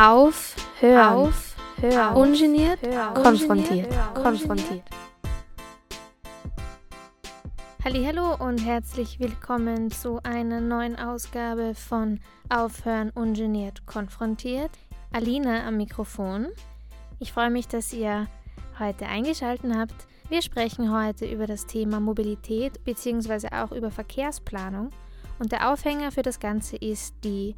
Auf, hören, auf, hören, ungeniert, hören, konfrontiert, konfrontiert. Hallo und herzlich willkommen zu einer neuen Ausgabe von Aufhören ungeniert konfrontiert. Alina am Mikrofon. Ich freue mich, dass ihr heute eingeschaltet habt. Wir sprechen heute über das Thema Mobilität bzw. auch über Verkehrsplanung. Und der Aufhänger für das Ganze ist die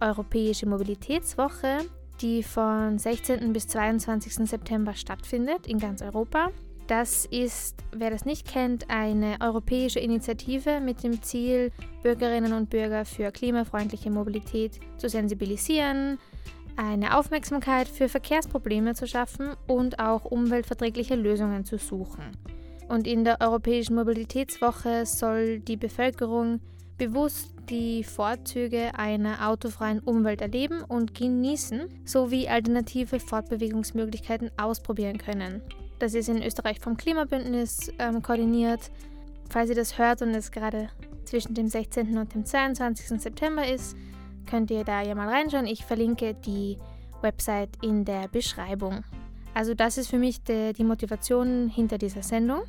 Europäische Mobilitätswoche, die von 16. bis 22. September stattfindet in ganz Europa. Das ist, wer das nicht kennt, eine europäische Initiative mit dem Ziel, Bürgerinnen und Bürger für klimafreundliche Mobilität zu sensibilisieren, eine Aufmerksamkeit für Verkehrsprobleme zu schaffen und auch umweltverträgliche Lösungen zu suchen. Und in der Europäischen Mobilitätswoche soll die Bevölkerung bewusst die Vorzüge einer autofreien Umwelt erleben und genießen, sowie alternative Fortbewegungsmöglichkeiten ausprobieren können. Das ist in Österreich vom Klimabündnis ähm, koordiniert. Falls ihr das hört und es gerade zwischen dem 16. und dem 22. September ist, könnt ihr da ja mal reinschauen. Ich verlinke die Website in der Beschreibung. Also das ist für mich de, die Motivation hinter dieser Sendung,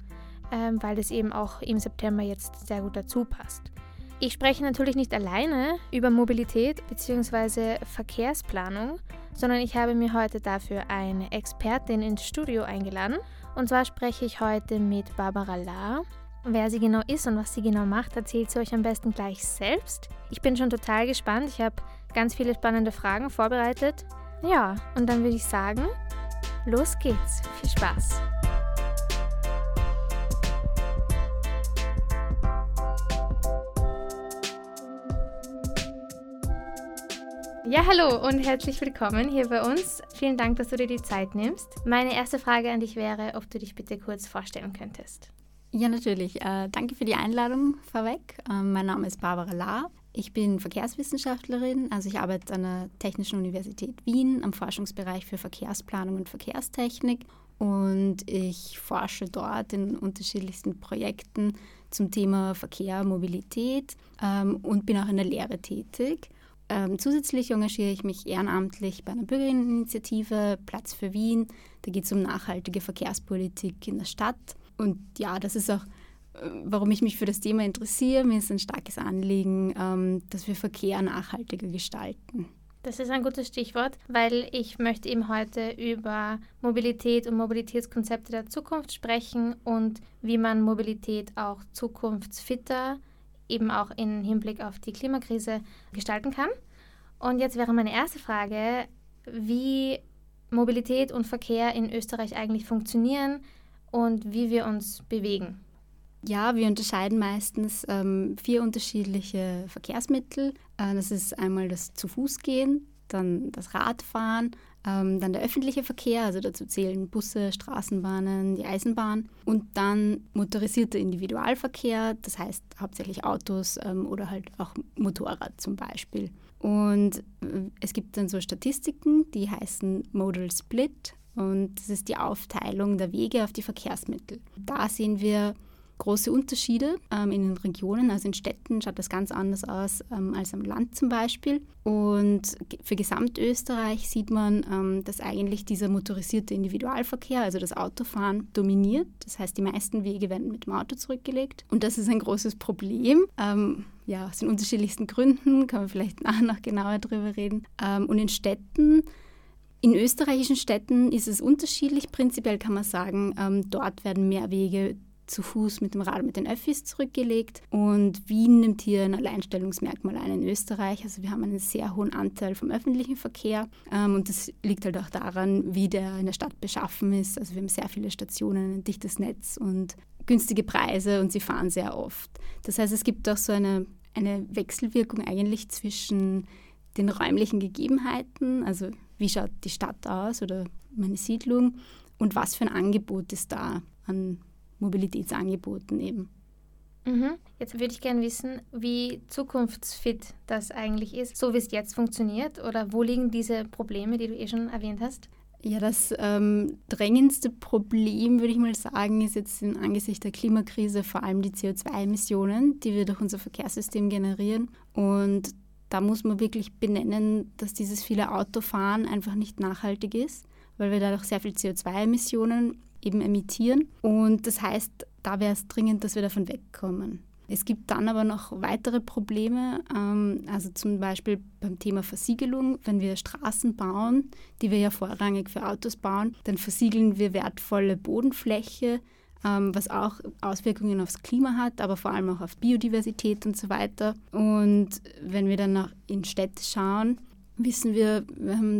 ähm, weil es eben auch im September jetzt sehr gut dazu passt. Ich spreche natürlich nicht alleine über Mobilität bzw. Verkehrsplanung, sondern ich habe mir heute dafür eine Expertin ins Studio eingeladen. Und zwar spreche ich heute mit Barbara Lahr. Wer sie genau ist und was sie genau macht, erzählt sie euch am besten gleich selbst. Ich bin schon total gespannt. Ich habe ganz viele spannende Fragen vorbereitet. Ja, und dann würde ich sagen, los geht's. Viel Spaß. Ja, hallo und herzlich willkommen hier bei uns. Vielen Dank, dass du dir die Zeit nimmst. Meine erste Frage an dich wäre, ob du dich bitte kurz vorstellen könntest. Ja, natürlich. Äh, danke für die Einladung vorweg. Äh, mein Name ist Barbara Lahr. Ich bin Verkehrswissenschaftlerin, also ich arbeite an der Technischen Universität Wien am Forschungsbereich für Verkehrsplanung und Verkehrstechnik und ich forsche dort in unterschiedlichsten Projekten zum Thema Verkehr, Mobilität ähm, und bin auch in der Lehre tätig. Ähm, zusätzlich engagiere ich mich ehrenamtlich bei einer Bürgerinneninitiative Platz für Wien. Da geht es um nachhaltige Verkehrspolitik in der Stadt. Und ja, das ist auch, äh, warum ich mich für das Thema interessiere. Mir ist ein starkes Anliegen, ähm, dass wir Verkehr nachhaltiger gestalten. Das ist ein gutes Stichwort, weil ich möchte eben heute über Mobilität und Mobilitätskonzepte der Zukunft sprechen und wie man Mobilität auch zukunftsfitter eben auch im Hinblick auf die Klimakrise gestalten kann. Und jetzt wäre meine erste Frage, wie Mobilität und Verkehr in Österreich eigentlich funktionieren und wie wir uns bewegen. Ja, wir unterscheiden meistens ähm, vier unterschiedliche Verkehrsmittel. Äh, das ist einmal das Zu-Fuß-Gehen, dann das Radfahren, ähm, dann der öffentliche Verkehr, also dazu zählen Busse, Straßenbahnen, die Eisenbahn und dann motorisierter Individualverkehr, das heißt hauptsächlich Autos ähm, oder halt auch Motorrad zum Beispiel. Und äh, es gibt dann so Statistiken, die heißen Modal Split und das ist die Aufteilung der Wege auf die Verkehrsmittel. Da sehen wir große Unterschiede ähm, in den Regionen. Also in Städten schaut das ganz anders aus ähm, als am Land zum Beispiel. Und für Gesamtösterreich sieht man, ähm, dass eigentlich dieser motorisierte Individualverkehr, also das Autofahren, dominiert. Das heißt, die meisten Wege werden mit dem Auto zurückgelegt. Und das ist ein großes Problem. Ähm, ja, aus den unterschiedlichsten Gründen, kann man vielleicht nachher noch genauer drüber reden. Ähm, und in Städten in österreichischen Städten ist es unterschiedlich. Prinzipiell kann man sagen, ähm, dort werden mehr Wege zu Fuß mit dem Rad mit den Öffis zurückgelegt. Und Wien nimmt hier ein Alleinstellungsmerkmal ein in Österreich. Also wir haben einen sehr hohen Anteil vom öffentlichen Verkehr. Ähm, und das liegt halt auch daran, wie der in der Stadt beschaffen ist. Also wir haben sehr viele Stationen, ein dichtes Netz und günstige Preise und sie fahren sehr oft. Das heißt, es gibt auch so eine, eine Wechselwirkung eigentlich zwischen den räumlichen Gegebenheiten, also wie schaut die Stadt aus oder meine Siedlung und was für ein Angebot ist da an Mobilitätsangeboten eben. Mhm. Jetzt würde ich gerne wissen, wie zukunftsfit das eigentlich ist, so wie es jetzt funktioniert oder wo liegen diese Probleme, die du eh schon erwähnt hast? Ja, das ähm, drängendste Problem, würde ich mal sagen, ist jetzt in Angesicht der Klimakrise vor allem die CO2-Emissionen, die wir durch unser Verkehrssystem generieren. Und da muss man wirklich benennen, dass dieses viele Autofahren einfach nicht nachhaltig ist, weil wir dadurch sehr viel CO2-Emissionen eben emittieren. Und das heißt, da wäre es dringend, dass wir davon wegkommen. Es gibt dann aber noch weitere Probleme, ähm, also zum Beispiel beim Thema Versiegelung. Wenn wir Straßen bauen, die wir ja vorrangig für Autos bauen, dann versiegeln wir wertvolle Bodenfläche, ähm, was auch Auswirkungen aufs Klima hat, aber vor allem auch auf Biodiversität und so weiter. Und wenn wir dann noch in Städte schauen, wissen wir,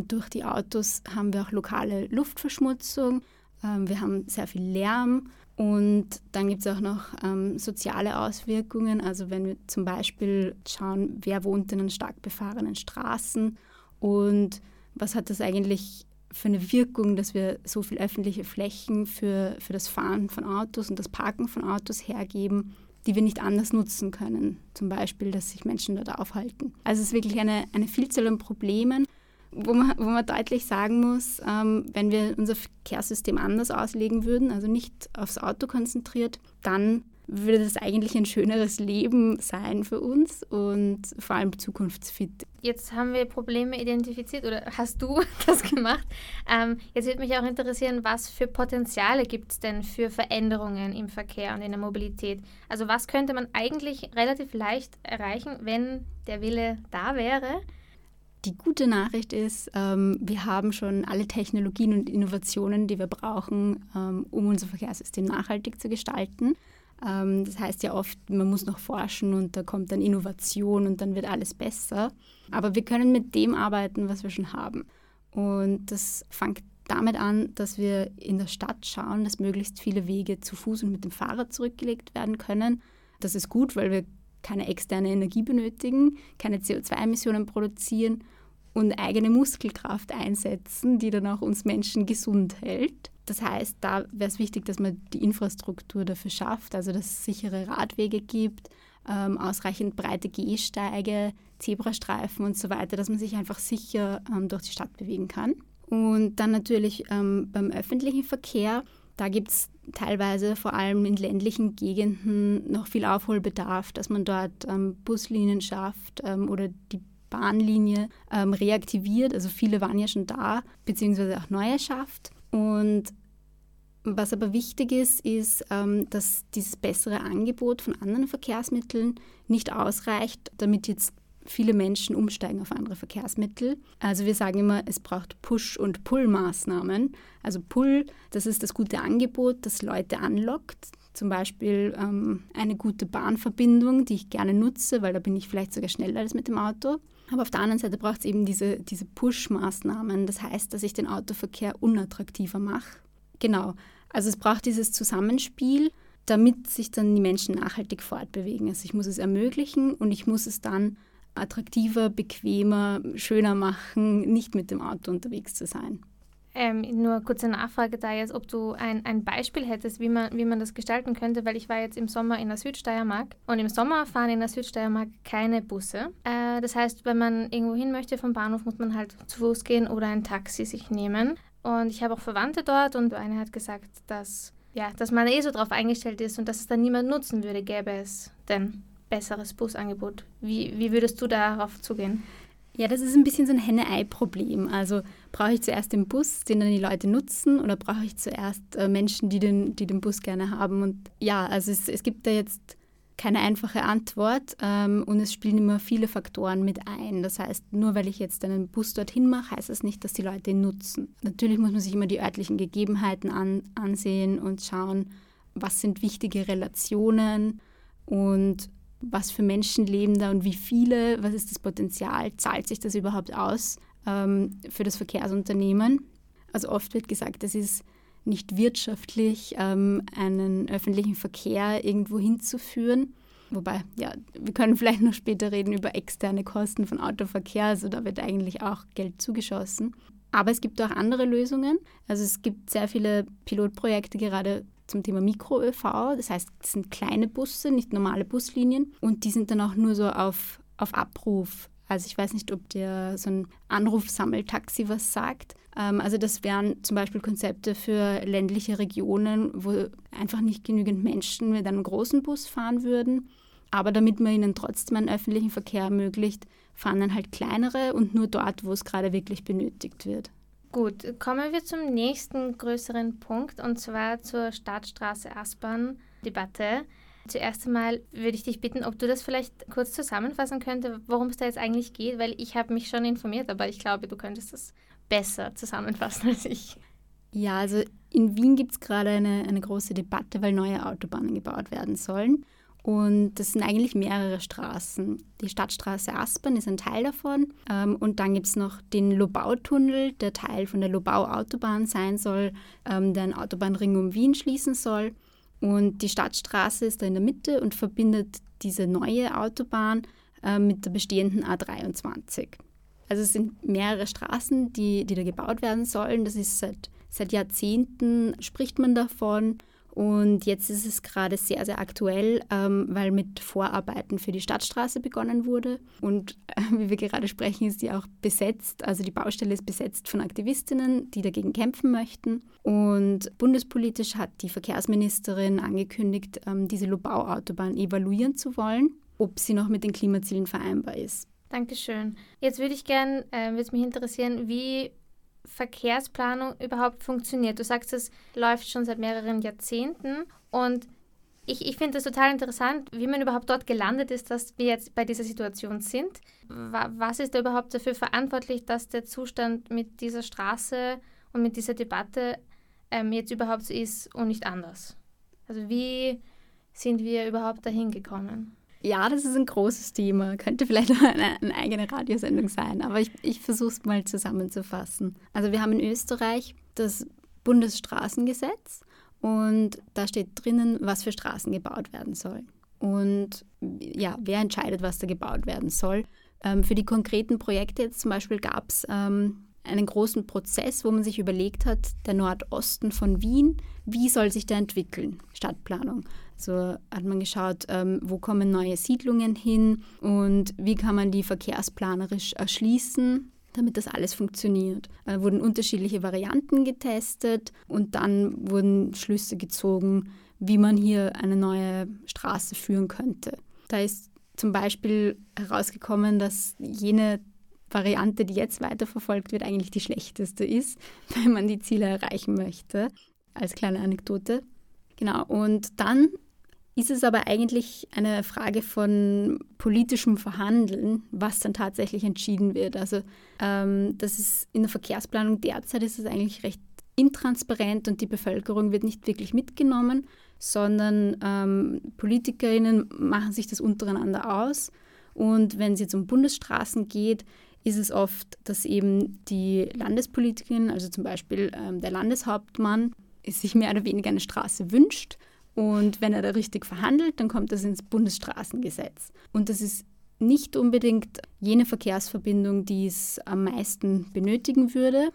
durch die Autos haben wir auch lokale Luftverschmutzung, wir haben sehr viel Lärm und dann gibt es auch noch ähm, soziale Auswirkungen. Also wenn wir zum Beispiel schauen, wer wohnt in den stark befahrenen Straßen und was hat das eigentlich für eine Wirkung, dass wir so viele öffentliche Flächen für, für das Fahren von Autos und das Parken von Autos hergeben, die wir nicht anders nutzen können. Zum Beispiel, dass sich Menschen dort aufhalten. Also es ist wirklich eine, eine Vielzahl an Problemen wo man, wo man deutlich sagen muss, ähm, wenn wir unser Verkehrssystem anders auslegen würden, also nicht aufs Auto konzentriert, dann würde das eigentlich ein schöneres Leben sein für uns und vor allem zukunftsfit. Jetzt haben wir Probleme identifiziert oder hast du das gemacht? Ähm, jetzt würde mich auch interessieren, was für Potenziale gibt es denn für Veränderungen im Verkehr und in der Mobilität? Also was könnte man eigentlich relativ leicht erreichen, wenn der Wille da wäre? Die gute Nachricht ist, ähm, wir haben schon alle Technologien und Innovationen, die wir brauchen, ähm, um unser Verkehrssystem nachhaltig zu gestalten. Ähm, das heißt ja oft, man muss noch forschen und da kommt dann Innovation und dann wird alles besser. Aber wir können mit dem arbeiten, was wir schon haben. Und das fängt damit an, dass wir in der Stadt schauen, dass möglichst viele Wege zu Fuß und mit dem Fahrrad zurückgelegt werden können. Das ist gut, weil wir keine externe Energie benötigen, keine CO2-Emissionen produzieren und eigene Muskelkraft einsetzen, die dann auch uns Menschen gesund hält. Das heißt, da wäre es wichtig, dass man die Infrastruktur dafür schafft, also dass es sichere Radwege gibt, ähm, ausreichend breite Gehsteige, Zebrastreifen und so weiter, dass man sich einfach sicher ähm, durch die Stadt bewegen kann. Und dann natürlich ähm, beim öffentlichen Verkehr, da gibt es teilweise vor allem in ländlichen Gegenden noch viel Aufholbedarf, dass man dort ähm, Buslinien schafft ähm, oder die Bahnlinie ähm, reaktiviert. Also viele waren ja schon da, beziehungsweise auch neue schafft. Und was aber wichtig ist, ist, ähm, dass dieses bessere Angebot von anderen Verkehrsmitteln nicht ausreicht, damit jetzt viele Menschen umsteigen auf andere Verkehrsmittel. Also wir sagen immer, es braucht Push- und Pull-Maßnahmen. Also Pull, das ist das gute Angebot, das Leute anlockt. Zum Beispiel ähm, eine gute Bahnverbindung, die ich gerne nutze, weil da bin ich vielleicht sogar schneller als mit dem Auto. Aber auf der anderen Seite braucht es eben diese, diese Push-Maßnahmen. Das heißt, dass ich den Autoverkehr unattraktiver mache. Genau. Also es braucht dieses Zusammenspiel, damit sich dann die Menschen nachhaltig fortbewegen. Also ich muss es ermöglichen und ich muss es dann attraktiver, bequemer, schöner machen, nicht mit dem Auto unterwegs zu sein. Ähm, nur kurze Nachfrage da jetzt, ob du ein, ein Beispiel hättest, wie man, wie man das gestalten könnte, weil ich war jetzt im Sommer in der Südsteiermark und im Sommer fahren in der Südsteiermark keine Busse. Äh, das heißt, wenn man irgendwo hin möchte vom Bahnhof, muss man halt zu Fuß gehen oder ein Taxi sich nehmen. Und ich habe auch Verwandte dort und eine hat gesagt, dass, ja, dass man eh so drauf eingestellt ist und dass es dann niemand nutzen würde, gäbe es denn besseres Busangebot. Wie, wie würdest du darauf zugehen? Ja, das ist ein bisschen so ein Henne-Ei-Problem. Also brauche ich zuerst den Bus, den dann die Leute nutzen, oder brauche ich zuerst äh, Menschen, die den, die den Bus gerne haben? Und ja, also es, es gibt da jetzt keine einfache Antwort ähm, und es spielen immer viele Faktoren mit ein. Das heißt, nur weil ich jetzt einen Bus dorthin mache, heißt das nicht, dass die Leute ihn nutzen. Natürlich muss man sich immer die örtlichen Gegebenheiten an, ansehen und schauen, was sind wichtige Relationen und was für Menschen leben da und wie viele, was ist das Potenzial, zahlt sich das überhaupt aus ähm, für das Verkehrsunternehmen. Also oft wird gesagt, es ist nicht wirtschaftlich, ähm, einen öffentlichen Verkehr irgendwo hinzuführen. Wobei, ja, wir können vielleicht noch später reden über externe Kosten von Autoverkehr, also da wird eigentlich auch Geld zugeschossen. Aber es gibt auch andere Lösungen. Also es gibt sehr viele Pilotprojekte gerade zum Thema Mikro-ÖV. Das heißt, es sind kleine Busse, nicht normale Buslinien. Und die sind dann auch nur so auf, auf Abruf. Also ich weiß nicht, ob dir so ein Anrufsammeltaxi was sagt. Ähm, also das wären zum Beispiel Konzepte für ländliche Regionen, wo einfach nicht genügend Menschen mit einem großen Bus fahren würden. Aber damit man ihnen trotzdem einen öffentlichen Verkehr ermöglicht, fahren dann halt kleinere und nur dort, wo es gerade wirklich benötigt wird. Gut, kommen wir zum nächsten größeren Punkt und zwar zur Stadtstraße Aspern-Debatte. Zuerst einmal würde ich dich bitten, ob du das vielleicht kurz zusammenfassen könntest, worum es da jetzt eigentlich geht, weil ich habe mich schon informiert, aber ich glaube, du könntest das besser zusammenfassen als ich. Ja, also in Wien gibt es gerade eine, eine große Debatte, weil neue Autobahnen gebaut werden sollen. Und das sind eigentlich mehrere Straßen. Die Stadtstraße Aspern ist ein Teil davon. Ähm, und dann gibt es noch den Lobau-Tunnel, der Teil von der Lobau-Autobahn sein soll, ähm, der einen Autobahnring um Wien schließen soll. Und die Stadtstraße ist da in der Mitte und verbindet diese neue Autobahn äh, mit der bestehenden A23. Also es sind mehrere Straßen, die, die da gebaut werden sollen. Das ist seit, seit Jahrzehnten, spricht man davon. Und jetzt ist es gerade sehr, sehr aktuell, ähm, weil mit Vorarbeiten für die Stadtstraße begonnen wurde. Und äh, wie wir gerade sprechen, ist die auch besetzt. Also die Baustelle ist besetzt von Aktivistinnen, die dagegen kämpfen möchten. Und bundespolitisch hat die Verkehrsministerin angekündigt, ähm, diese Lobau-Autobahn evaluieren zu wollen, ob sie noch mit den Klimazielen vereinbar ist. Dankeschön. Jetzt würde ich gerne, äh, würde es mich interessieren, wie Verkehrsplanung überhaupt funktioniert. Du sagst, es läuft schon seit mehreren Jahrzehnten und ich, ich finde es total interessant, wie man überhaupt dort gelandet ist, dass wir jetzt bei dieser Situation sind. Was ist da überhaupt dafür verantwortlich, dass der Zustand mit dieser Straße und mit dieser Debatte ähm, jetzt überhaupt so ist und nicht anders? Also wie sind wir überhaupt dahin gekommen? Ja, das ist ein großes Thema. Könnte vielleicht eine, eine eigene Radiosendung sein, aber ich, ich versuche es mal zusammenzufassen. Also wir haben in Österreich das Bundesstraßengesetz und da steht drinnen, was für Straßen gebaut werden sollen. Und ja, wer entscheidet, was da gebaut werden soll. Ähm, für die konkreten Projekte jetzt zum Beispiel gab es ähm, einen großen Prozess, wo man sich überlegt hat, der Nordosten von Wien, wie soll sich der entwickeln, Stadtplanung. So hat man geschaut, ähm, wo kommen neue Siedlungen hin und wie kann man die verkehrsplanerisch erschließen, damit das alles funktioniert. Da wurden unterschiedliche Varianten getestet und dann wurden Schlüsse gezogen, wie man hier eine neue Straße führen könnte. Da ist zum Beispiel herausgekommen, dass jene Variante, die jetzt weiterverfolgt wird, eigentlich die schlechteste ist, wenn man die Ziele erreichen möchte. Als kleine Anekdote. Genau, und dann ist es aber eigentlich eine Frage von politischem Verhandeln, was dann tatsächlich entschieden wird. Also ähm, das ist in der Verkehrsplanung derzeit ist es eigentlich recht intransparent und die Bevölkerung wird nicht wirklich mitgenommen, sondern ähm, Politikerinnen machen sich das untereinander aus. Und wenn es jetzt um Bundesstraßen geht, ist es oft, dass eben die Landespolitikerin, also zum Beispiel ähm, der Landeshauptmann, sich mehr oder weniger eine Straße wünscht und wenn er da richtig verhandelt, dann kommt das ins Bundesstraßengesetz. Und das ist nicht unbedingt jene Verkehrsverbindung, die es am meisten benötigen würde.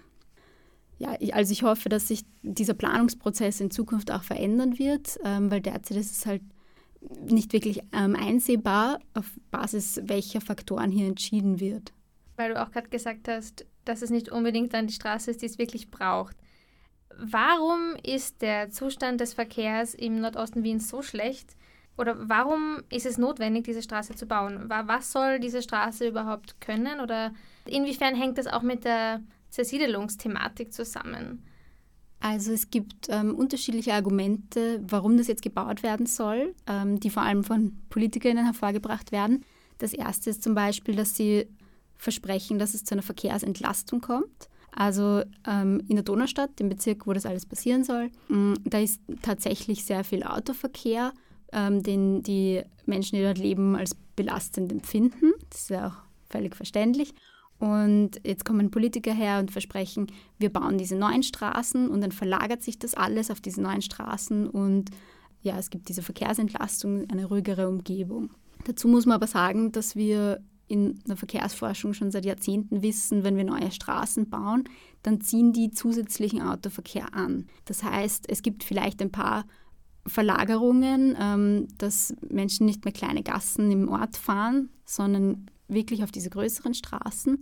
Ja, ich, also ich hoffe, dass sich dieser Planungsprozess in Zukunft auch verändern wird, ähm, weil derzeit ist es halt nicht wirklich ähm, einsehbar, auf Basis welcher Faktoren hier entschieden wird. Weil du auch gerade gesagt hast, dass es nicht unbedingt dann die Straße ist, die es wirklich braucht. Warum ist der Zustand des Verkehrs im Nordosten Wiens so schlecht? Oder warum ist es notwendig, diese Straße zu bauen? Was soll diese Straße überhaupt können? Oder inwiefern hängt das auch mit der Zersiedelungsthematik zusammen? Also es gibt ähm, unterschiedliche Argumente, warum das jetzt gebaut werden soll, ähm, die vor allem von Politikerinnen hervorgebracht werden. Das erste ist zum Beispiel, dass sie versprechen, dass es zu einer Verkehrsentlastung kommt. Also ähm, in der Donaustadt, dem Bezirk, wo das alles passieren soll, mh, da ist tatsächlich sehr viel Autoverkehr, ähm, den die Menschen, die dort leben, als belastend empfinden. Das ist ja auch völlig verständlich. Und jetzt kommen Politiker her und versprechen, wir bauen diese neuen Straßen und dann verlagert sich das alles auf diese neuen Straßen und ja, es gibt diese Verkehrsentlastung, eine ruhigere Umgebung. Dazu muss man aber sagen, dass wir in der Verkehrsforschung schon seit Jahrzehnten wissen, wenn wir neue Straßen bauen, dann ziehen die zusätzlichen Autoverkehr an. Das heißt, es gibt vielleicht ein paar Verlagerungen, ähm, dass Menschen nicht mehr kleine Gassen im Ort fahren, sondern wirklich auf diese größeren Straßen.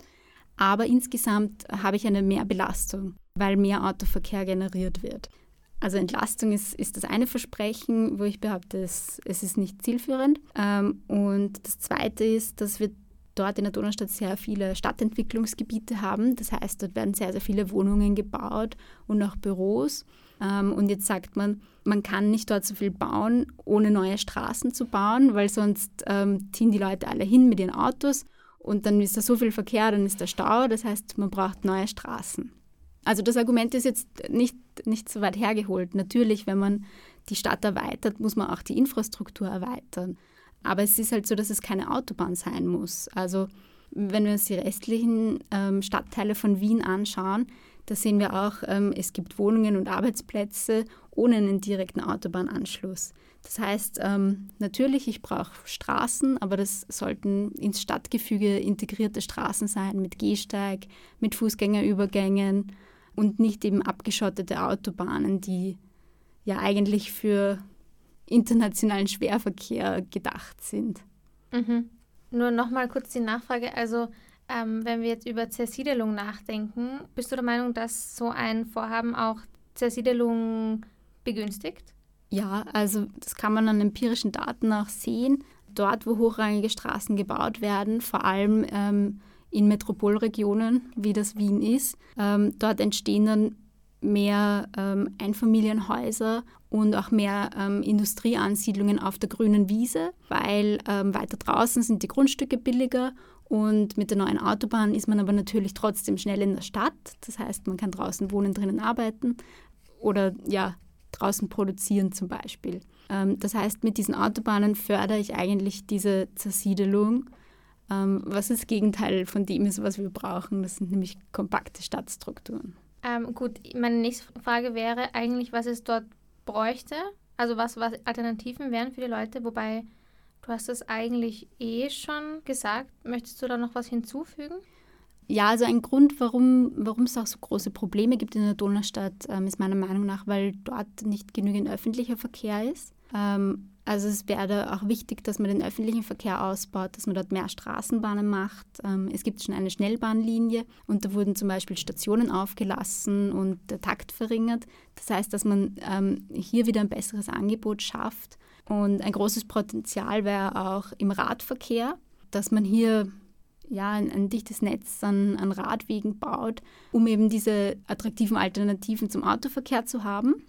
Aber insgesamt habe ich eine Mehrbelastung, weil mehr Autoverkehr generiert wird. Also Entlastung ist, ist das eine Versprechen, wo ich behaupte, es, es ist nicht zielführend. Ähm, und das zweite ist, dass wir dort in der Donaustadt sehr viele Stadtentwicklungsgebiete haben. Das heißt, dort werden sehr, sehr viele Wohnungen gebaut und auch Büros. Ähm, und jetzt sagt man, man kann nicht dort so viel bauen, ohne neue Straßen zu bauen, weil sonst ähm, ziehen die Leute alle hin mit ihren Autos und dann ist da so viel Verkehr, dann ist der Stau. Das heißt, man braucht neue Straßen. Also das Argument ist jetzt nicht, nicht so weit hergeholt. Natürlich, wenn man die Stadt erweitert, muss man auch die Infrastruktur erweitern. Aber es ist halt so, dass es keine Autobahn sein muss. Also wenn wir uns die restlichen ähm, Stadtteile von Wien anschauen, da sehen wir auch, ähm, es gibt Wohnungen und Arbeitsplätze ohne einen direkten Autobahnanschluss. Das heißt, ähm, natürlich, ich brauche Straßen, aber das sollten ins Stadtgefüge integrierte Straßen sein mit Gehsteig, mit Fußgängerübergängen und nicht eben abgeschottete Autobahnen, die ja eigentlich für internationalen Schwerverkehr gedacht sind. Mhm. Nur nochmal kurz die Nachfrage. Also, ähm, wenn wir jetzt über Zersiedelung nachdenken, bist du der Meinung, dass so ein Vorhaben auch Zersiedelung begünstigt? Ja, also das kann man an empirischen Daten auch sehen. Dort, wo hochrangige Straßen gebaut werden, vor allem ähm, in Metropolregionen, wie das Wien ist, ähm, dort entstehen dann mehr ähm, Einfamilienhäuser und auch mehr ähm, Industrieansiedlungen auf der grünen Wiese, weil ähm, weiter draußen sind die Grundstücke billiger und mit der neuen Autobahn ist man aber natürlich trotzdem schnell in der Stadt. Das heißt, man kann draußen wohnen, drinnen arbeiten oder ja, draußen produzieren zum Beispiel. Ähm, das heißt, mit diesen Autobahnen fördere ich eigentlich diese Zersiedelung, ähm, was das Gegenteil von dem ist, was wir brauchen. Das sind nämlich kompakte Stadtstrukturen. Ähm, gut, meine nächste Frage wäre eigentlich, was es dort bräuchte. Also was, was Alternativen wären für die Leute, wobei du hast es eigentlich eh schon gesagt. Möchtest du da noch was hinzufügen? Ja, also ein Grund, warum, warum es auch so große Probleme gibt in der Donaustadt, ähm, ist meiner Meinung nach, weil dort nicht genügend öffentlicher Verkehr ist. Ähm, also es wäre auch wichtig, dass man den öffentlichen Verkehr ausbaut, dass man dort mehr Straßenbahnen macht. Ähm, es gibt schon eine Schnellbahnlinie und da wurden zum Beispiel Stationen aufgelassen und der Takt verringert. Das heißt, dass man ähm, hier wieder ein besseres Angebot schafft. Und ein großes Potenzial wäre auch im Radverkehr, dass man hier ja, ein, ein, dichtes Netz an, an Radwegen baut, um eben diese attraktiven Alternativen zum Autoverkehr zu haben.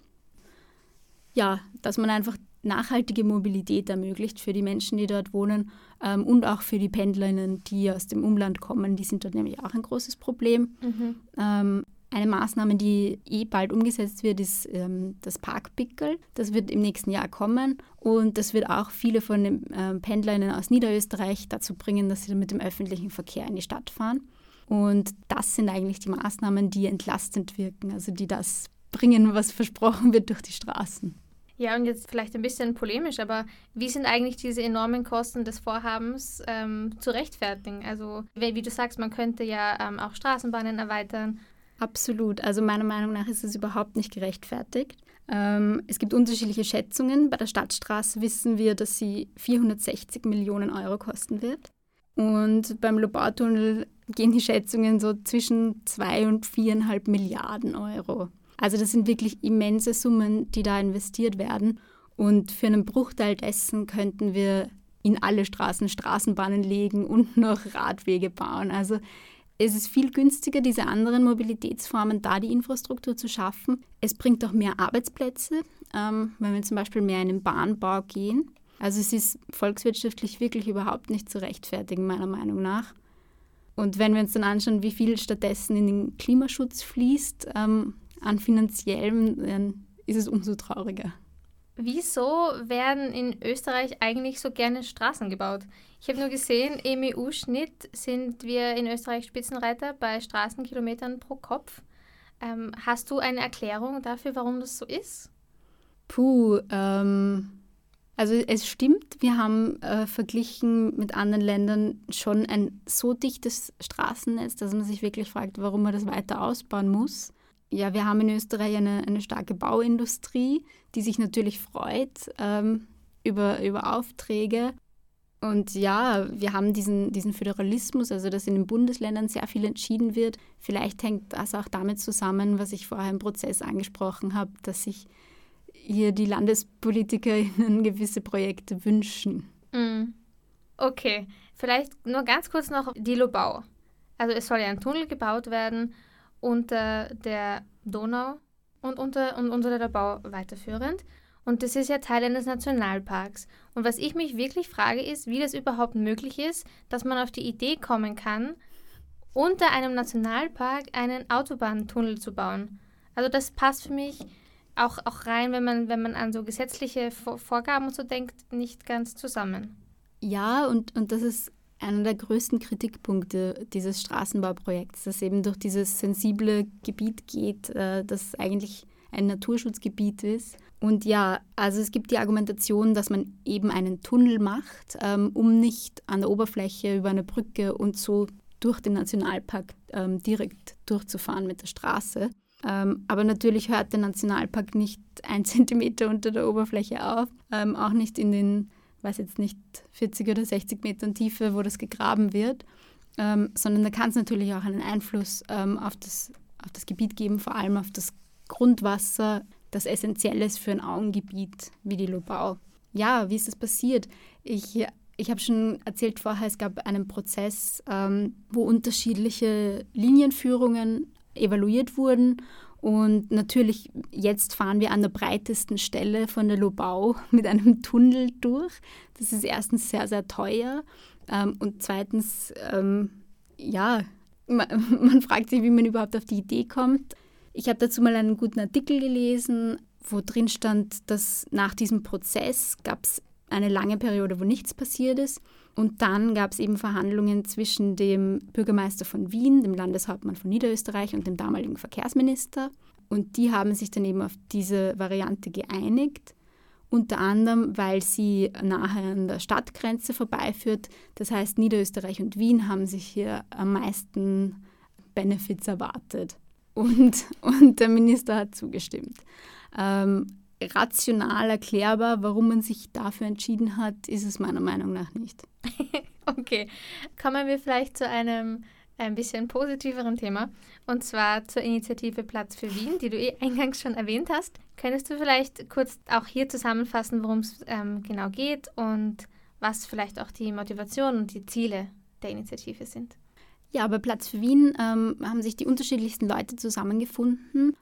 Ja, dass man einfach nachhaltige Mobilität ermöglicht für die Menschen, die dort wohnen ähm, und auch für die Pendlerinnen, die aus dem Umland kommen. Die sind dort nämlich auch ein großes Problem. Mhm. Ähm, eine Maßnahme, die eh bald umgesetzt wird, ist ähm, das Parkpickel. Das wird im nächsten Jahr kommen und das wird auch viele von den ähm, Pendlerinnen aus Niederösterreich dazu bringen, dass sie mit dem öffentlichen Verkehr in die Stadt fahren. Und das sind eigentlich die Maßnahmen, die entlastend wirken, also die das bringen, was versprochen wird durch die Straßen. Ja, und jetzt vielleicht ein bisschen polemisch, aber wie sind eigentlich diese enormen Kosten des Vorhabens ähm, zu rechtfertigen? Also, wie, du sagst, man könnte ja ähm, auch Straßenbahnen erweitern Absolut. Also meiner Meinung nach ist es überhaupt nicht gerechtfertigt. Ähm, es gibt unterschiedliche Schätzungen. Bei der Stadtstraße wissen wir, dass sie 460 Millionen Euro kosten wird. Und beim Lobautunnel gehen die Schätzungen so zwischen 2 und 4,5 Milliarden Euro. Also das sind wirklich immense Summen, die da investiert werden. Und für einen Bruchteil dessen könnten wir in alle Straßen Straßenbahnen legen und noch Radwege bauen. Also es ist viel günstiger, diese anderen Mobilitätsformen da die Infrastruktur zu schaffen. Es bringt auch mehr Arbeitsplätze, ähm, wenn wir zum Beispiel mehr in den Bahnbau gehen. Also es ist volkswirtschaftlich wirklich überhaupt nicht zu rechtfertigen, meiner Meinung nach. Und wenn wir uns dann anschauen, wie viel stattdessen in den Klimaschutz fließt, ähm, an finanziellem, dann ist es umso trauriger. Wieso werden in Österreich eigentlich so gerne Straßen gebaut? Ich habe nur gesehen, im EU-Schnitt sind wir in Österreich Spitzenreiter bei Straßenkilometern pro Kopf. Ähm, hast du eine Erklärung dafür, warum das so ist? Puh, ähm, also es stimmt, wir haben äh, verglichen mit anderen Ländern schon ein so dichtes Straßennetz, dass man sich wirklich fragt, warum man das weiter ausbauen muss ja, wir haben in Österreich eine, eine starke Bauindustrie, die sich natürlich freut ähm, über, über Aufträge. Und ja, wir haben diesen, diesen Föderalismus, also dass in den Bundesländern sehr viel entschieden wird. Vielleicht hängt das auch damit zusammen, was ich vorher im Prozess angesprochen habe, dass sich hier die LandespolitikerInnen gewisse Projekte wünschen. Mm. Okay, vielleicht nur ganz kurz noch die Lobau. Also es soll ja ein Tunnel gebaut werden unter der Donau und unter, und unter der Bau weiterführend. Und das ist ja Teil eines Nationalparks. Und was ich mich wirklich frage, ist, wie das überhaupt möglich ist, dass man auf die Idee kommen kann, unter einem Nationalpark einen Autobahntunnel zu bauen. Also das passt für mich auch, auch rein, wenn man, wenn man an so gesetzliche Vorgaben und so denkt, nicht ganz zusammen. Ja, und, und das ist einer der größten Kritikpunkte dieses Straßenbauprojekts, dass eben durch dieses sensible Gebiet geht, äh, das eigentlich ein Naturschutzgebiet ist. Und ja, also es gibt die Argumentation, dass man eben einen Tunnel macht, ähm, um nicht an der Oberfläche über eine Brücke und so durch den Nationalpark ähm, direkt durchzufahren mit der Straße. Ähm, aber natürlich hört der Nationalpark nicht ein Zentimeter unter der Oberfläche auf, auch nicht in den, weiß jetzt nicht, 40 oder 60 Metern Tiefe, wo das gegraben wird, ähm, sondern da kann es natürlich auch einen Einfluss ähm, auf, das, auf das Gebiet geben, vor allem auf das Grundwasser, das essentiell ist für ein Augengebiet wie die Lobau. Ja, wie ist das passiert? Ich ich habe schon erzählt vorher, es gab einen Prozess, ähm, wo unterschiedliche Linienführungen evaluiert wurden. Und natürlich, jetzt fahren wir an der breitesten Stelle von der Lobau mit einem Tunnel durch. Das ist erstens sehr, sehr teuer. Ähm, und zweitens, ähm, ja, man, man fragt sich, wie man überhaupt auf die Idee kommt. Ich habe dazu mal einen guten Artikel gelesen, wo drin stand, dass nach diesem Prozess gab es eine lange Periode, wo nichts passiert ist. Und dann gab es eben Verhandlungen zwischen dem Bürgermeister von Wien, dem Landeshauptmann von Niederösterreich und dem damaligen Verkehrsminister. Und die haben sich dann eben auf diese Variante geeinigt. Unter anderem, weil sie nachher an der Stadtgrenze vorbeiführt. Das heißt, Niederösterreich und Wien haben sich hier am meisten Benefits erwartet. Und, und der Minister hat zugestimmt. Ähm, rational erklärbar, warum man sich dafür entschieden hat, ist es meiner Meinung nach nicht. okay, kommen wir vielleicht zu einem ein bisschen positiveren Thema und zwar zur Initiative Platz für Wien, die du eh eingangs schon erwähnt hast. Könntest du vielleicht kurz auch hier zusammenfassen, worum es ähm, genau geht und was vielleicht auch die Motivation und die Ziele der Initiative sind? Ja, bei Platz für Wien ähm, haben sich die unterschiedlichsten Leute zusammengefunden,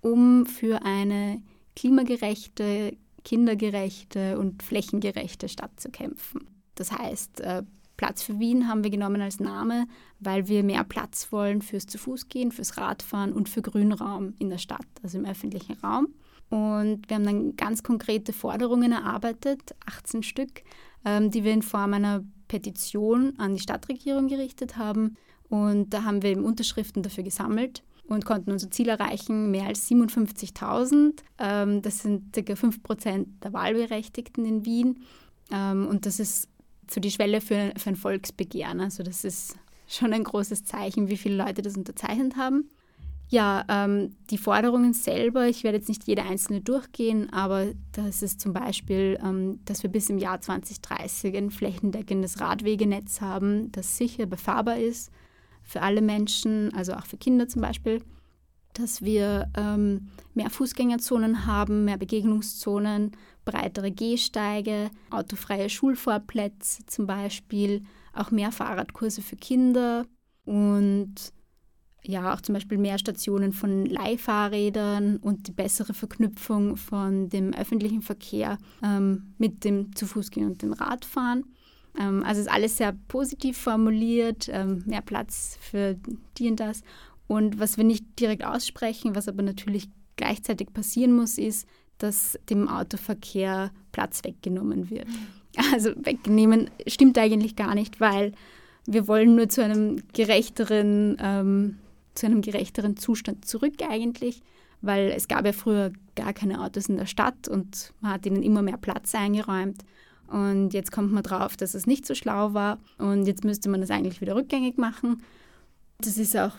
um für eine klimagerechte, kindergerechte und flächengerechte Stadt zu kämpfen. Das heißt, äh, Platz für Wien haben wir genommen als Name, weil wir mehr Platz wollen fürs Zu-Fuß-Gehen, fürs Radfahren und für Grünraum in der Stadt, also im öffentlichen Raum. Und wir haben dann ganz konkrete Forderungen erarbeitet, 18 Stück, ähm, die wir in Form einer Petition an die Stadtregierung gerichtet haben. Und da haben wir eben Unterschriften dafür gesammelt und konnten unser Ziel erreichen, mehr als 57.000. Ähm, das sind ca. 5% der Wahlberechtigten in Wien. Ähm, und das ist so die Schwelle für, für ein Volksbegehren. Also das ist schon ein großes Zeichen, wie viele Leute das unterzeichnet haben. Ja, ähm, die Forderungen selber, ich werde jetzt nicht jede einzelne durchgehen, aber das ist zum Beispiel, ähm, dass wir bis im Jahr 2030 ein flächendeckendes Radwegenetz haben, das sicher befahrbar ist, für alle Menschen, also auch für Kinder zum Beispiel, dass wir ähm, mehr Fußgängerzonen haben, mehr Begegnungszonen, breitere Gehsteige, autofreie Schulvorplätze zum Beispiel, auch mehr Fahrradkurse für Kinder und ja, auch zum Beispiel mehr Stationen von Leihfahrrädern und die bessere Verknüpfung von dem öffentlichen Verkehr ähm, mit dem Zu-Fuß-Gehen und dem Radfahren. Ähm, also ist alles sehr positiv formuliert, ähm, mehr Platz für die und das. Und was wir nicht direkt aussprechen, was aber natürlich gleichzeitig passieren muss, ist, dass dem Autoverkehr Platz weggenommen wird. Also wegnehmen stimmt eigentlich gar nicht, weil wir wollen nur zu einem gerechteren, ähm, zu einem gerechteren Zustand zurück eigentlich, weil es gab ja früher gar keine Autos in der Stadt und man hat ihnen immer mehr Platz eingeräumt. Und jetzt kommt man drauf, dass es nicht so schlau war und jetzt müsste man das eigentlich wieder rückgängig machen. Das ist auch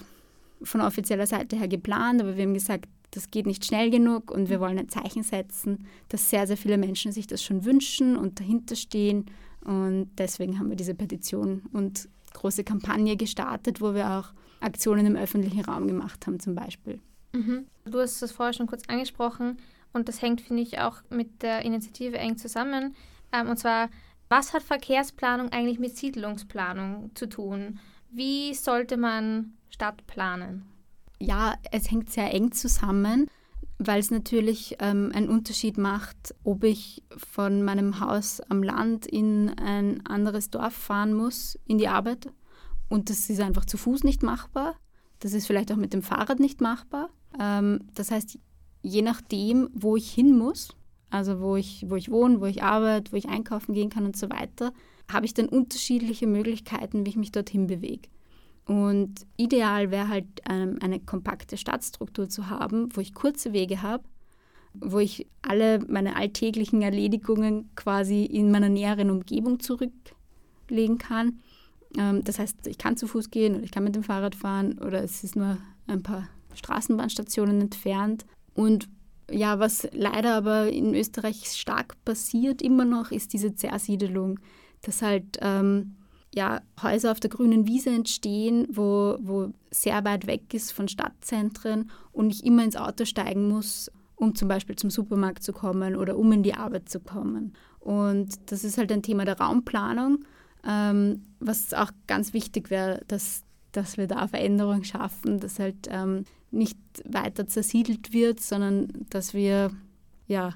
von offizieller Seite her geplant, aber wir haben gesagt, das geht nicht schnell genug und wir wollen ein Zeichen setzen, dass sehr, sehr viele Menschen sich das schon wünschen und dahinter stehen. Und deswegen haben wir diese Petition und große Kampagne gestartet, wo wir auch Aktionen im öffentlichen Raum gemacht haben zum Beispiel. Mhm. Du hast das vorher schon kurz angesprochen und das hängt, finde ich, auch mit der Initiative eng zusammen. Ähm, und zwar, Was hat Verkehrsplanung eigentlich mit Siedlungsplanung zu tun? Wie sollte man Stadt planen? Ja, es hängt sehr eng zusammen, weil es natürlich ähm, einen Unterschied macht, ob ich von meinem Haus am Land in ein anderes Dorf fahren muss, in die Arbeit. Und das ist einfach zu Fuß nicht machbar. Das ist vielleicht auch mit dem Fahrrad nicht machbar. Ähm, das heißt, je nachdem, wo ich hin muss, also wo ich, wo ich wohne, wo ich arbeite, wo ich einkaufen gehen kann und so weiter, habe ich dann unterschiedliche Möglichkeiten, wie ich mich dorthin bewege. Und ideal wäre halt ähm, eine kompakte Stadtstruktur zu haben, wo ich kurze Wege habe, wo ich alle meine alltäglichen Erledigungen quasi in meiner näheren Umgebung zurücklegen kann. Ähm, das heißt, ich kann zu Fuß gehen oder ich kann mit dem Fahrrad fahren oder es ist nur ein paar Straßenbahnstationen entfernt. Und ja, was leider aber in Österreich stark passiert immer noch, ist diese Zersiedelung, dass halt ähm, ja, Häuser auf der grünen Wiese entstehen, wo, wo sehr weit weg ist von Stadtzentren und ich immer ins Auto steigen muss, um zum Beispiel zum Supermarkt zu kommen oder um in die Arbeit zu kommen. Und das ist halt ein Thema der Raumplanung, ähm, was auch ganz wichtig wäre, dass, dass wir da Veränderungen schaffen, dass halt ähm, nicht weiter zersiedelt wird, sondern dass wir ja,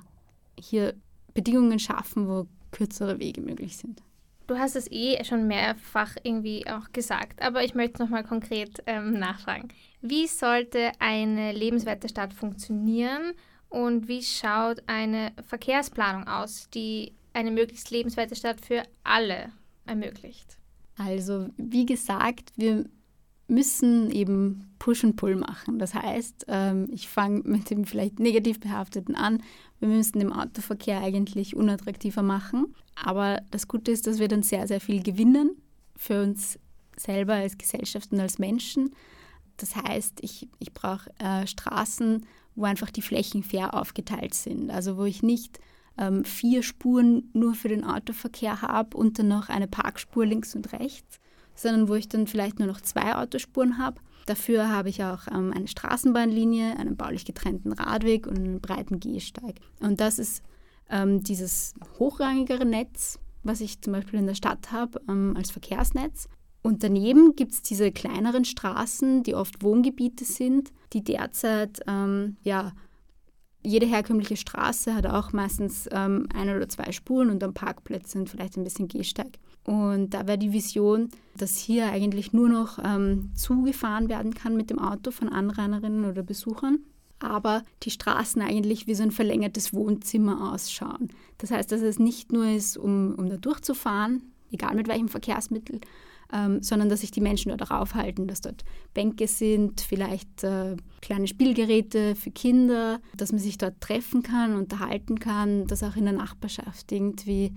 hier Bedingungen schaffen, wo kürzere Wege möglich sind. Du hast es eh schon mehrfach irgendwie auch gesagt, aber ich möchte nochmal konkret ähm, nachfragen. Wie sollte eine lebenswerte Stadt funktionieren und wie schaut eine Verkehrsplanung aus, die eine möglichst lebenswerte Stadt für alle ermöglicht? Also, wie gesagt, wir müssen eben Push und Pull machen. Das heißt, ähm, ich fange mit dem vielleicht negativ behafteten an. Wir müssen den Autoverkehr eigentlich unattraktiver machen. Aber das Gute ist, dass wir dann sehr, sehr viel gewinnen für uns selber als Gesellschaft und als Menschen. Das heißt, ich, ich brauche äh, Straßen, wo einfach die Flächen fair aufgeteilt sind. Also wo ich nicht ähm, vier Spuren nur für den Autoverkehr habe und dann noch eine Parkspur links und rechts, sondern wo ich dann vielleicht nur noch zwei Autospuren habe. Dafür habe ich auch ähm, eine Straßenbahnlinie, einen baulich getrennten Radweg und einen breiten Gehsteig. Und das ist ähm, dieses hochrangigere Netz, was ich zum Beispiel in der Stadt habe, ähm, als Verkehrsnetz. Und daneben gibt es diese kleineren Straßen, die oft Wohngebiete sind, die derzeit ähm, ja, jede herkömmliche Straße hat auch meistens ähm, ein oder zwei Spuren und dann Parkplätze und vielleicht ein bisschen Gehsteig. Und da wäre die Vision, dass hier eigentlich nur noch ähm, zugefahren werden kann mit dem Auto von Anrainerinnen oder Besuchern, aber die Straßen eigentlich wie so ein verlängertes Wohnzimmer ausschauen. Das heißt, dass es nicht nur ist, um, um da durchzufahren, egal mit welchem Verkehrsmittel, ähm, sondern dass sich die Menschen dort aufhalten, dass dort Bänke sind, vielleicht äh, kleine Spielgeräte für Kinder, dass man sich dort treffen kann, unterhalten kann, dass auch in der Nachbarschaft irgendwie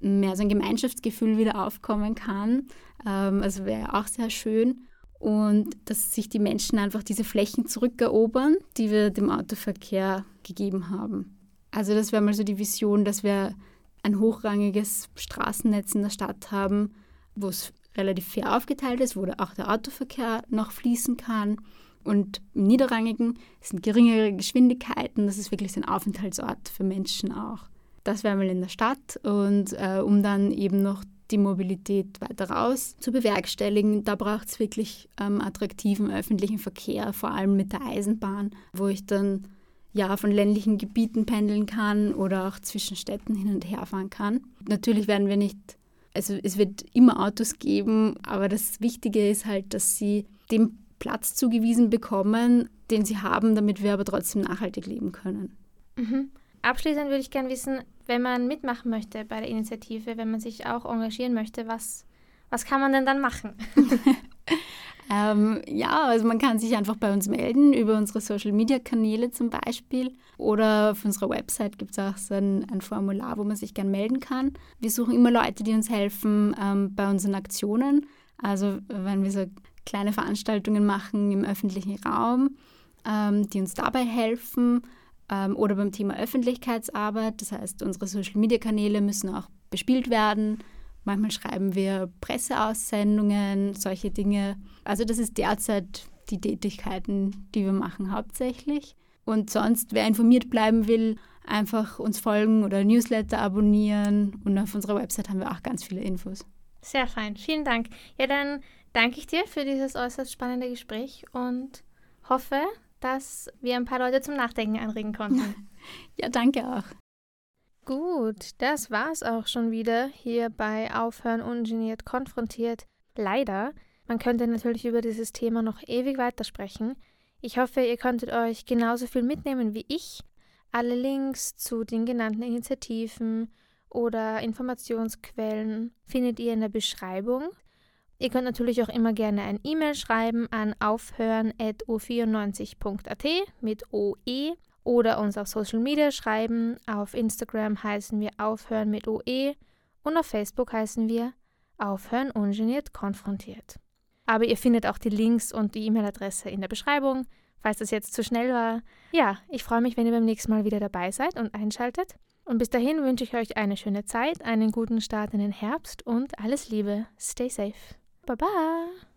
mehr so ein Gemeinschaftsgefühl wieder aufkommen kann. Ähm, also wäre auch sehr schön. Und dass sich die Menschen einfach diese Flächen zurückerobern, die wir dem Autoverkehr gegeben haben. Also das wäre mal so die Vision, dass wir ein hochrangiges Straßennetz in der Stadt haben, wo es relativ fair aufgeteilt ist, wo auch der Autoverkehr noch fließen kann. Und im Niederrangigen sind geringere Geschwindigkeiten, das ist wirklich ein Aufenthaltsort für Menschen auch. Das wäre mal in der Stadt und äh, um dann eben noch die Mobilität weiter raus zu bewerkstelligen, da braucht es wirklich ähm, attraktiven öffentlichen Verkehr, vor allem mit der Eisenbahn, wo ich dann ja von ländlichen Gebieten pendeln kann oder auch zwischen Städten hin und her fahren kann. Natürlich werden wir nicht also es wird immer Autos geben, aber das Wichtige ist halt, dass sie den Platz zugewiesen bekommen, den sie haben, damit wir aber trotzdem nachhaltig leben können. Mhm. Abschließend würde ich gerne wissen, wenn man mitmachen möchte bei der Initiative, wenn man sich auch engagieren möchte, was, was kann man denn dann machen? Ähm, ja, also man kann sich einfach bei uns melden über unsere Social-Media-Kanäle zum Beispiel oder auf unserer Website gibt es auch so ein, ein, Formular, wo man sich gern melden kann. Wir suchen immer Leute, die uns helfen ähm, bei unseren Aktionen. Also wenn wir so kleine Veranstaltungen machen im öffentlichen Raum, ähm, die uns dabei helfen ähm, oder beim Thema Öffentlichkeitsarbeit. Das heißt, unsere Social-Media-Kanäle müssen auch bespielt werden Manchmal schreiben wir Presseaussendungen, solche Dinge. Also das ist derzeit die Tätigkeiten, die wir machen hauptsächlich. Und sonst, wer informiert bleiben will, einfach uns folgen oder Newsletter abonnieren. Und auf unserer Website haben wir auch ganz viele Infos. Sehr fein, vielen Dank. Ja, dann danke ich dir für dieses äußerst spannende Gespräch und hoffe, dass wir ein paar Leute zum Nachdenken anregen konnten. ja, danke auch. Gut, das war's auch schon wieder hier bei Aufhören ungeniert konfrontiert. Leider. Man könnte natürlich über dieses Thema noch ewig weitersprechen. Ich hoffe, ihr konntet euch genauso viel mitnehmen wie ich. Alle Links zu den genannten Initiativen oder Informationsquellen findet ihr in der Beschreibung. Ihr könnt natürlich auch immer gerne ein E-Mail schreiben an aufhören.o94.at mit OE oder uns auf Social Media schreiben. Auf Instagram heißen wir Aufhören mit OE und auf Facebook heißen wir Aufhören ungeniert konfrontiert. Aber ihr findet auch die Links und die E-Mail-Adresse in der Beschreibung, falls das jetzt zu schnell war. Ja, ich freue mich, wenn ihr beim nächsten Mal wieder dabei seid und einschaltet. Und bis dahin wünsche ich euch eine schöne Zeit, einen guten Start in den Herbst und alles Liebe. Stay safe. 拜拜。